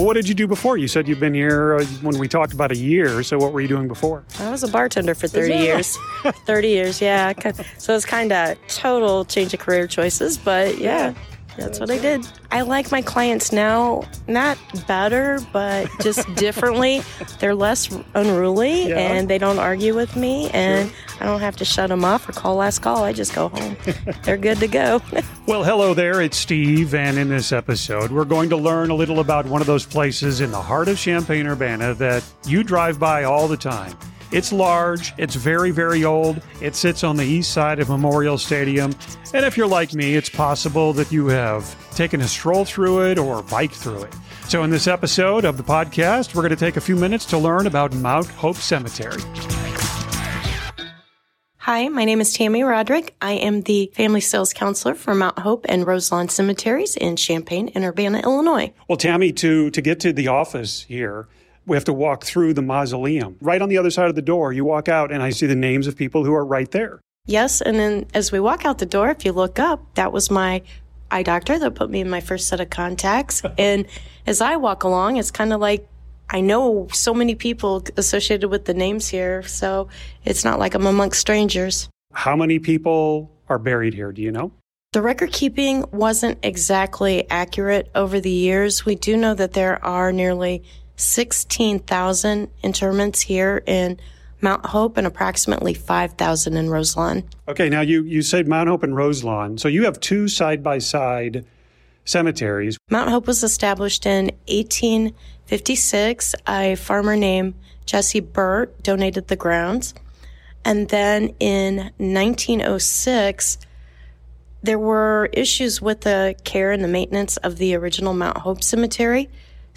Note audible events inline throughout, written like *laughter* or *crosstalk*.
Well, what did you do before? You said you've been here uh, when we talked about a year. So what were you doing before? I was a bartender for 30 years. *laughs* 30 years, yeah. So it's kind of total change of career choices, but yeah. That's what I did. I like my clients now, not better, but just *laughs* differently. They're less unruly Yeah. and they don't argue with me, and I don't have to shut them off or call last call. I just go home. *laughs* They're good to go. *laughs* Well, hello there. It's Steve, and in this episode, we're going to learn a little about one of those places in the heart of Champaign Urbana that you drive by all the time. It's large, it's very, very old, it sits on the east side of Memorial Stadium, and if you're like me, it's possible that you have taken a stroll through it or biked through it. So, in this episode of the podcast, we're going to take a few minutes to learn about Mount Hope Cemetery. Hi, my name is Tammy Roderick. I am the family sales counselor for Mount Hope and Roselawn Cemeteries in Champaign and Urbana, Illinois. Well, Tammy, to to get to the office here, we have to walk through the mausoleum. Right on the other side of the door, you walk out, and I see the names of people who are right there. Yes, and then as we walk out the door, if you look up, that was my eye doctor that put me in my first set of contacts. *laughs* and as I walk along, it's kind of like I know so many people associated with the names here, so it's not like I'm amongst strangers. How many people are buried here? Do you know? The record keeping wasn't exactly accurate over the years. We do know that there are nearly 16,000 interments here in Mount Hope and approximately 5,000 in Roselawn. Okay, now you you said Mount Hope and Roselawn, so you have two side by side cemeteries. Mount Hope was established in 1856. A farmer named Jesse Burt donated the grounds. And then in 1906, there were issues with the care and the maintenance of the original Mount Hope Cemetery.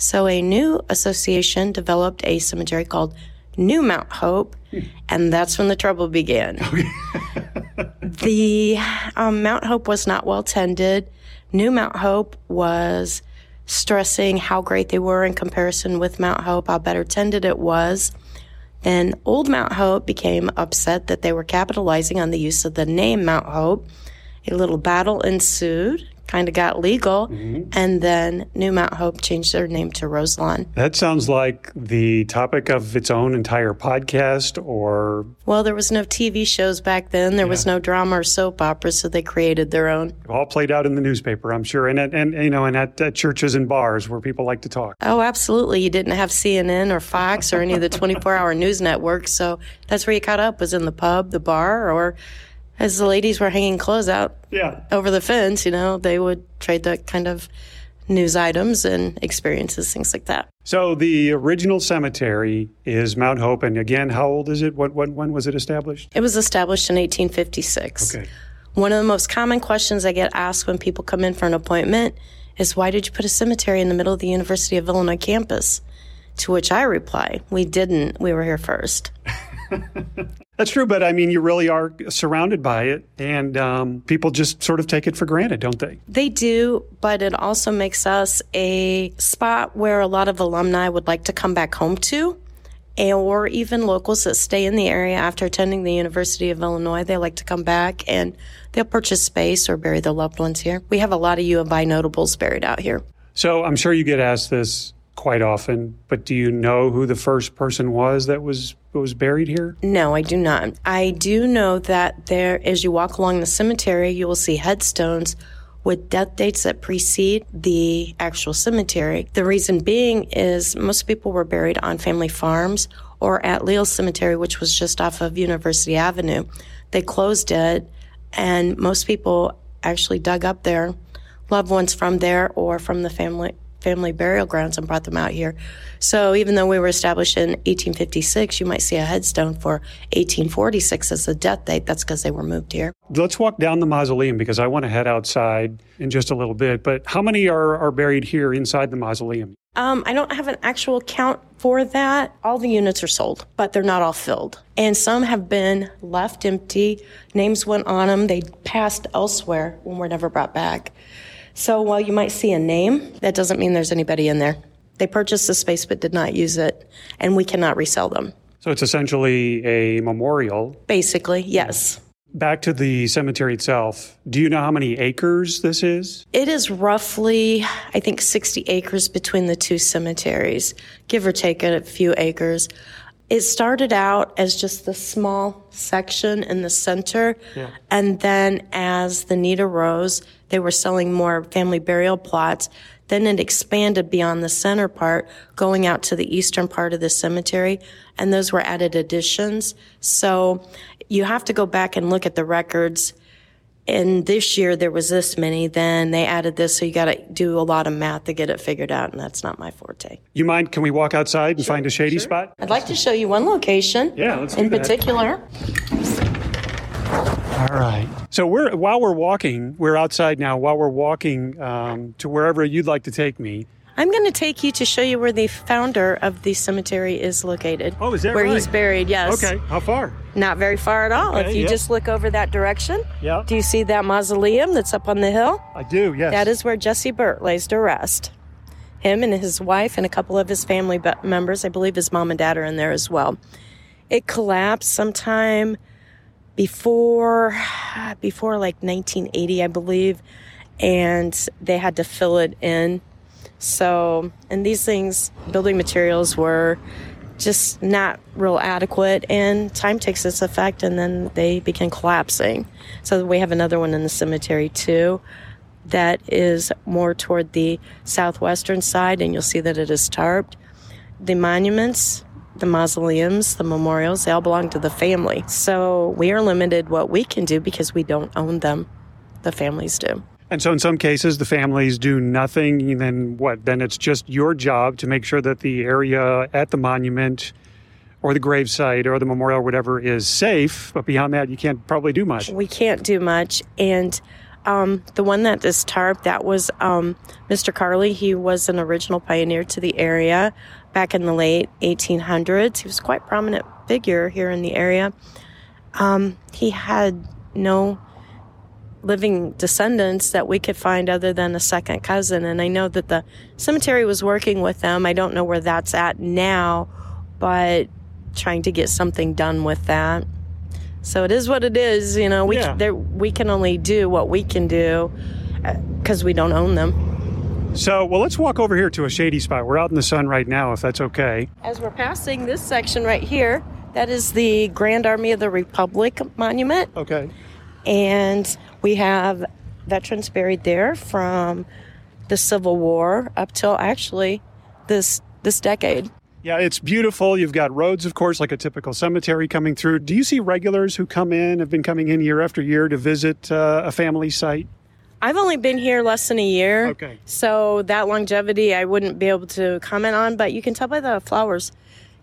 So a new association developed a cemetery called New Mount Hope, and that's when the trouble began. *laughs* the um, Mount Hope was not well tended. New Mount Hope was stressing how great they were in comparison with Mount Hope, how better tended it was. Then Old Mount Hope became upset that they were capitalizing on the use of the name Mount Hope. A little battle ensued, kind of got legal, mm-hmm. and then New Mount Hope changed their name to Roselawn. That sounds like the topic of its own entire podcast or Well, there was no TV shows back then. There was no drama or soap operas, so they created their own. all played out in the newspaper, I'm sure, and at, and you know, and at, at churches and bars where people like to talk. Oh, absolutely. You didn't have CNN or Fox or any of the *laughs* 24 hour news networks. So that's where you caught up was in the pub, the bar, or as the ladies were hanging clothes out Yeah. over the fence, you know, they would trade that kind of news items and experiences, things like that. So the original cemetery is Mount Hope, and again, how old is it? What, what when was it established? It was established in 1856. Okay. One of the most common questions I get asked when people come in for an appointment is why did you put a cemetery in the middle of the University of Illinois campus? To which I reply, we didn't. We were here first. *laughs* That's true, but I mean, you really are surrounded by it, and um, people just sort of take it for granted, don't they? They do, but it also makes us a spot where a lot of alumni would like to come back home to, or even locals that stay in the area after attending the University of Illinois. They like to come back and they'll purchase space or bury their loved ones here. We have a lot of U of I notables buried out here. So I'm sure you get asked this quite often, but do you know who the first person was that was was buried here? No, I do not. I do know that there, as you walk along the cemetery, you will see headstones with death dates that precede the actual cemetery. The reason being is most people were buried on family farms or at Leal Cemetery, which was just off of University Avenue. They closed it, and most people actually dug up their loved ones from there or from the family family burial grounds and brought them out here. So even though we were established in 1856, you might see a headstone for 1846 as the death date. That's because they were moved here. Let's walk down the mausoleum because I want to head outside in just a little bit. But how many are, are buried here inside the mausoleum? Um, I don't have an actual count for that. All the units are sold, but they're not all filled. And some have been left empty. Names went on them. They passed elsewhere when were never brought back. So while you might see a name, that doesn't mean there's anybody in there. They purchased the space but did not use it, and we cannot resell them. So it's essentially a memorial. Basically, yes. Back to the cemetery itself. Do you know how many acres this is? It is roughly, I think, 60 acres between the two cemeteries, give or take a few acres. It started out as just the small section in the center. Yeah. And then as the need arose, they were selling more family burial plots. Then it expanded beyond the center part, going out to the eastern part of the cemetery, and those were added additions. So you have to go back and look at the records. And this year there was this many, then they added this, so you got to do a lot of math to get it figured out, and that's not my forte. You mind? Can we walk outside and sure, find a shady sure. spot? I'd like to show you one location. Yeah, let's in that. particular. All right. So we're while we're walking, we're outside now. While we're walking um, to wherever you'd like to take me, I'm going to take you to show you where the founder of the cemetery is located. Oh, is that where right? he's buried? Yes. Okay. How far? Not very far at all. Okay, if you yeah. just look over that direction. Yeah. Do you see that mausoleum that's up on the hill? I do. Yes. That is where Jesse Burt lays to rest. Him and his wife and a couple of his family members, I believe his mom and dad are in there as well. It collapsed sometime before *sighs* before like 1980, I believe, and they had to fill it in. So, and these things, building materials were just not real adequate, and time takes its effect, and then they begin collapsing. So, we have another one in the cemetery too that is more toward the southwestern side, and you'll see that it is tarped. The monuments, the mausoleums, the memorials, they all belong to the family. So we are limited what we can do because we don't own them. The families do. And so, in some cases, the families do nothing. And then what? Then it's just your job to make sure that the area at the monument or the gravesite or the memorial or whatever is safe. But beyond that, you can't probably do much. We can't do much. And um, the one that this tarp, that was um, Mr. Carley. He was an original pioneer to the area back in the late 1800s. He was quite a prominent figure here in the area. Um, he had no living descendants that we could find other than a second cousin. And I know that the cemetery was working with them. I don't know where that's at now, but trying to get something done with that. So it is what it is. You know, we Yeah. there, we can only do what we can do because we don't own them. So, well, let's walk over here to a shady spot. We're out in the sun right now, if that's okay. As we're passing this section right here, that is the Grand Army of the Republic monument, Okay. and we have veterans buried there from the Civil War up till actually this this decade. Yeah, it's beautiful. You've got roads, of course, like a typical cemetery coming through. Do you see regulars who come in, have been coming in year after year to visit uh, a family site? I've only been here less than a year. Okay. So that longevity I wouldn't be able to comment on, but you can tell by the flowers.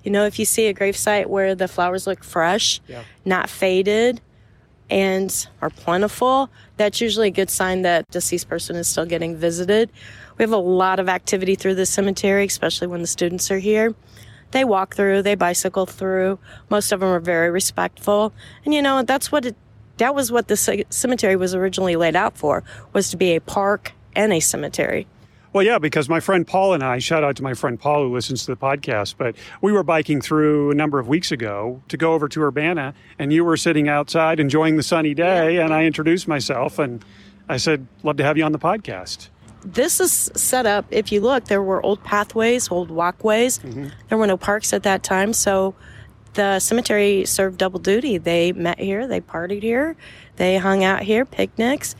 You know, if you see a gravesite where the flowers look fresh, Yeah. not faded, and are plentiful, that's usually a good sign that deceased person is still getting visited. We have a lot of activity through the cemetery, especially when the students are here. They walk through, they bicycle through. Most of them are very respectful, and you know that's what it. That was what the c- cemetery was originally laid out for, was to be a park and a cemetery. Well, yeah, because my friend Paul and I, shout out to my friend Paul who listens to the podcast, but we were biking through a number of weeks ago to go over to Urbana, and you were sitting outside enjoying the sunny day, and I introduced myself and I said, Love to have you on the podcast. This is set up, if you look, there were old pathways, old walkways. Mm-hmm. There were no parks at that time, so the cemetery served double duty. They met here, they partied here, they hung out here, picnics.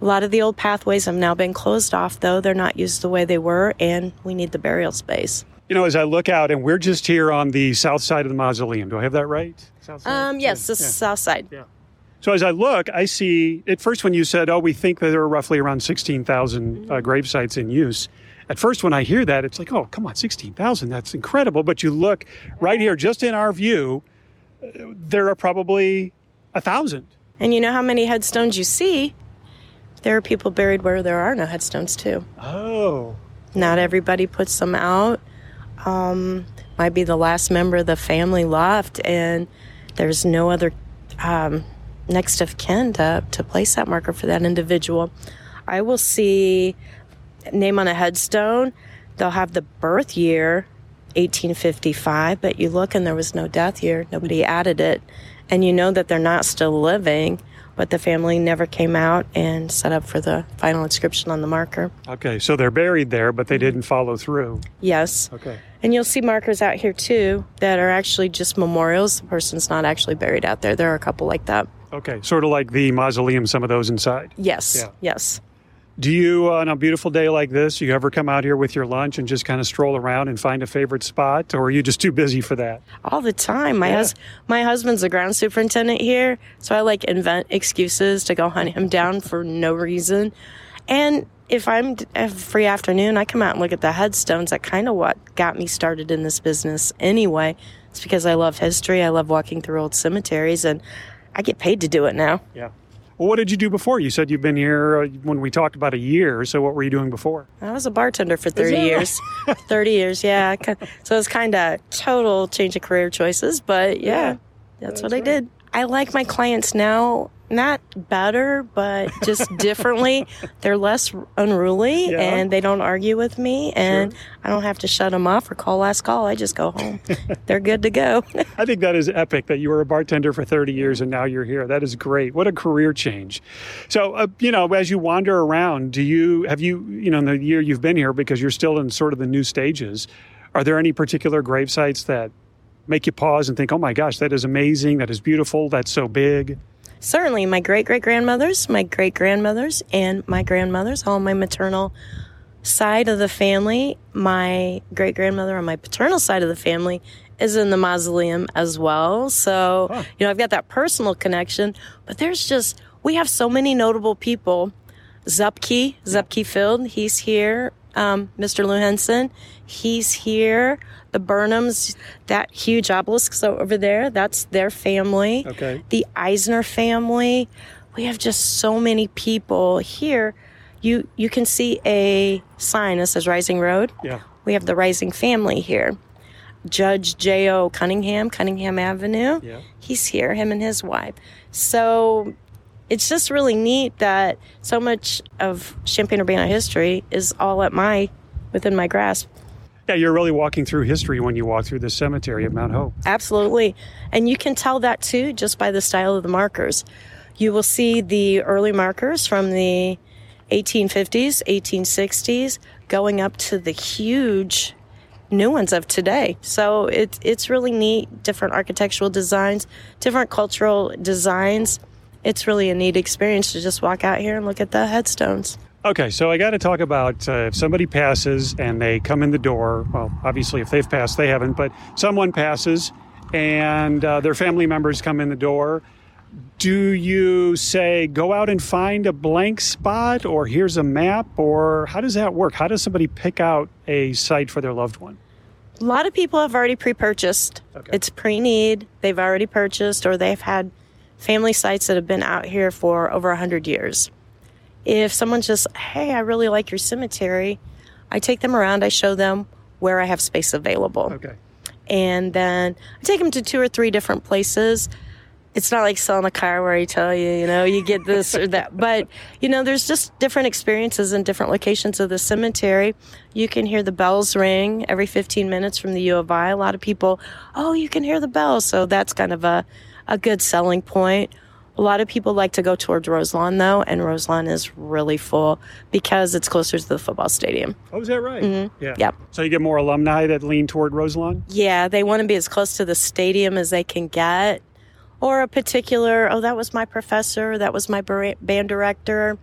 A lot of the old pathways have now been closed off, though. They're not used the way they were, and we need the burial space. You know, as I look out, and we're just here on the south side of the mausoleum. Do I have that right? South side? Um, yes, this is south side. Yeah. So as I look, I see at first when you said, "Oh, we think that there are roughly around sixteen thousand uh, grave sites in use." At first, when I hear that, it's like, "Oh, come on, sixteen thousand? That's incredible!" But you look right here, just in our view, uh, there are probably a thousand. And you know how many headstones you see? There are people buried where there are no headstones, too. Oh, Not everybody puts them out. Um, might be the last member of the family left, and there's no other um, next of kin to, to place that marker for that individual. I will see name on a headstone. They'll have the birth year, 1855, but you look and there was no death year. Nobody added it. And you know that they're not still living but the family never came out and set up for the final inscription on the marker. Okay, so they're buried there, but they mm-hmm. didn't follow through. Yes. Okay. And you'll see markers out here too that are actually just memorials. The person's not actually buried out there. There are a couple like that. Okay, sort of like the mausoleum, some of those inside. Yes. Yeah. Yes. Do you, uh, on a beautiful day like this, you ever come out here with your lunch and just kind of stroll around and find a favorite spot, or are you just too busy for that? All the time. My Yeah. hus- my husband's a ground superintendent here, so I like invent excuses to go hunt him down for no reason. And if I'm a free afternoon, I come out and look at the headstones. That kind of what got me started in this business anyway. It's because I love history. I love walking through old cemeteries, and I get paid to do it now. Yeah. Well, what did you do before? You said you've been here uh, when we talked about a year. So what were you doing before? I was a bartender for 30 years. *laughs* 30 years, yeah. So it's kind of total change of career choices, but yeah, Yeah. that's, That's what I did. I like my clients now, not better, but just *laughs* differently. They're less unruly Yeah. and they don't argue with me, and I don't have to shut them off or call last call. I just go home. *laughs* They're good to go. I think that is epic that you were a bartender for 30 years and now you're here. That is great. What a career change. So, uh, you know, as you wander around, do you have you, you know, in the year you've been here because you're still in sort of the new stages, are there any particular grave sites that make you pause and think, "Oh my gosh, that is amazing. That is beautiful. That's so big." Certainly, my great great grandmothers, my great grandmothers, and my grandmothers, all my maternal side of the family. My great grandmother on my paternal side of the family is in the mausoleum as well. So, you know, I've got that personal connection, but there's just, we have so many notable people. Zuppke, Zuppke Field, he's here. Um, Mr. Lou Henson, he's here. The Burnhams, that huge obelisk so over there, that's their family Okay. the Eisner family. We have just so many people here. You you can see a sign that says Rising Road. Yeah. We have the Rising family here. Judge J.O. Cunningham, Cunningham Avenue. Yeah. He's here, him and his wife. So it's just really neat that so much of Champaign Urbana history is all at my within my grasp. Yeah, you're really walking through history when you walk through the cemetery at Mount Hope. Absolutely. And you can tell that too just by the style of the markers. You will see the early markers from the 1850s, 1860s, going up to the huge new ones of today. So it, it's really neat, different architectural designs, different cultural designs. It's really a neat experience to just walk out here and look at the headstones. Okay, so I got to talk about uh, if somebody passes and they come in the door. Well, obviously, if they've passed, they haven't, but someone passes and uh, their family members come in the door. Do you say, go out and find a blank spot, or here's a map, or how does that work? How does somebody pick out a site for their loved one? A lot of people have already pre-purchased. Okay. It's pre-need. They've already purchased, or they've had family sites that have been out here for over hundred years. If someone's just, hey, I really like your cemetery, I take them around. I show them where I have space available, Okay. and then I take them to two or three different places. It's not like selling a car where I tell you, you know, you get this or that. *laughs* But, you know, there's just different experiences in different locations of the cemetery. You can hear the bells ring every 15 minutes from the U of I. A lot of people, oh, you can hear the bells. So that's kind of a, a good selling point. A lot of people like to go towards Roselawn, though, and Roselawn is really full because it's closer to the football stadium. Oh, is that right? Mm-hmm. Yeah. Yep. So you get more alumni that lean toward Roselawn? Yeah, they want to be as close to the stadium as they can get. Or a particular, oh, that was my professor, that was my band director,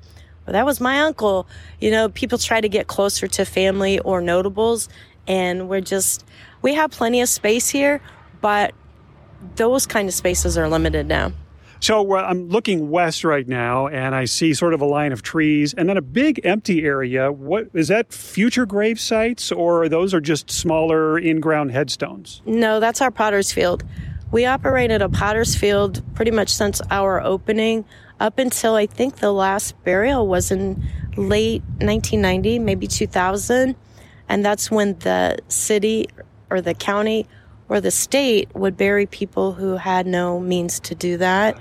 or that was my uncle. You know, people try to get closer to family or notables, and we're just, we have plenty of space here, but those kind of spaces are limited now. So uh, I'm looking west right now, and I see sort of a line of trees, and then a big empty area. What is that? Future grave sites, or those are just smaller in-ground headstones? No, that's our Potter's Field. We operated a Potter's Field pretty much since our opening up until I think the last burial was in late 1990, maybe 2000. And that's when the city or the county or the state would bury people who had no means to do that.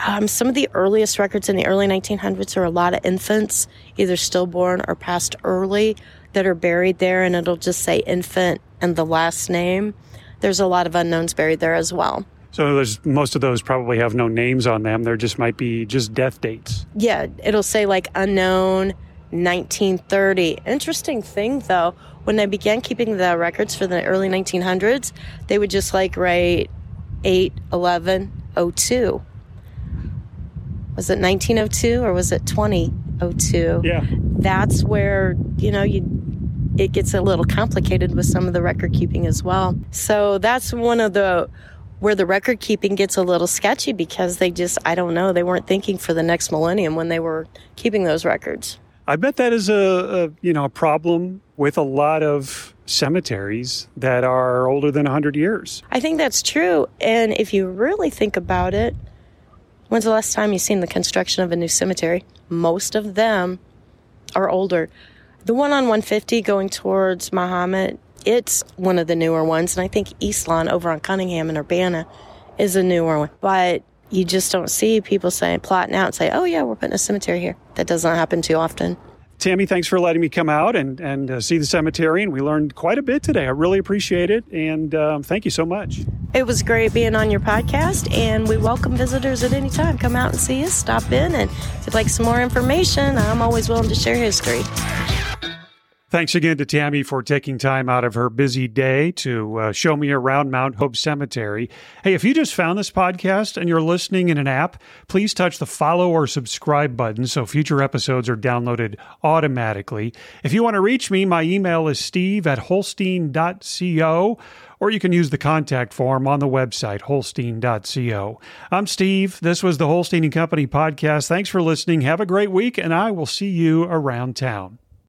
Um, some of the earliest records in the early 1900s are a lot of infants, either stillborn or passed early, that are buried there, and it'll just say infant and the last name. There's a lot of unknowns buried there as well. So there's most of those probably have no names on them. There just might be just death dates. Yeah, it'll say like unknown 1930. Interesting thing though, when they began keeping the records for the early 1900s, they would just like write 8 11 02. Was it 1902 or was it 2002? Yeah. That's where, you know, you it gets a little complicated with some of the record keeping as well. So that's one of the where the record keeping gets a little sketchy because they just I don't know, they weren't thinking for the next millennium when they were keeping those records. I bet that is a, a you know a problem with a lot of cemeteries that are older than 100 years. I think that's true. And if you really think about it, when's the last time you've seen the construction of a new cemetery? Most of them are older. The one on 150 going towards Mahomet, it's one of the newer ones. And I think East Lawn over on Cunningham and Urbana is a newer one. But you just don't see people saying, plotting out and say, oh, yeah, we're putting a cemetery here. That doesn't happen too often. Tammy, thanks for letting me come out and, and uh, see the cemetery. And we learned quite a bit today. I really appreciate it. And um, thank you so much. It was great being on your podcast. And we welcome visitors at any time. Come out and see us, stop in. And if you'd like some more information, I'm always willing to share history. Thanks again to Tammy for taking time out of her busy day to uh, show me around Mount Hope Cemetery. Hey, if you just found this podcast and you're listening in an app, please touch the follow or subscribe button so future episodes are downloaded automatically. If you want to reach me, my email is steve at holstein.co or you can use the contact form on the website, holstein.co. I'm Steve. This was the Holstein and Company podcast. Thanks for listening. Have a great week, and I will see you around town.